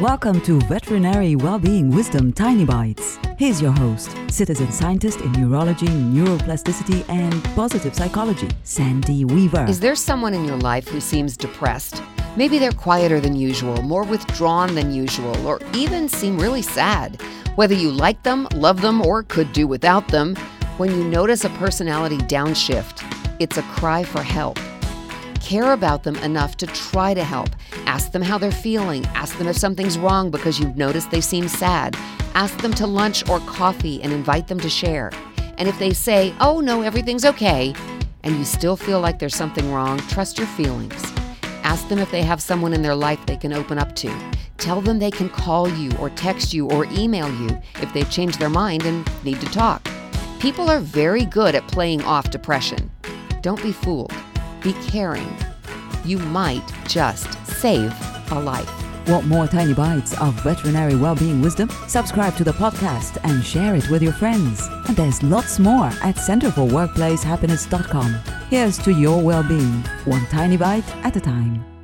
Welcome to Veterinary Wellbeing Wisdom Tiny Bites. Here's your host, citizen scientist in neurology, neuroplasticity, and positive psychology, Sandy Weaver. Is there someone in your life who seems depressed? Maybe they're quieter than usual, more withdrawn than usual, or even seem really sad. Whether you like them, love them, or could do without them, when you notice a personality downshift, it's a cry for help. Care about them enough to try to help. Ask them how they're feeling. Ask them if something's wrong because you've noticed they seem sad. Ask them to lunch or coffee and invite them to share. And if they say, oh no, everything's okay, and you still feel like there's something wrong, trust your feelings. Ask them if they have someone in their life they can open up to. Tell them they can call you or text you or email you if they've changed their mind and need to talk. People are very good at playing off depression. Don't be fooled. Be caring. You might just save a life. Want more tiny bites of veterinary well-being wisdom? Subscribe to the podcast and share it with your friends. And there's lots more at centerforworkplacehappiness.com. Here's to your well-being, one tiny bite at a time.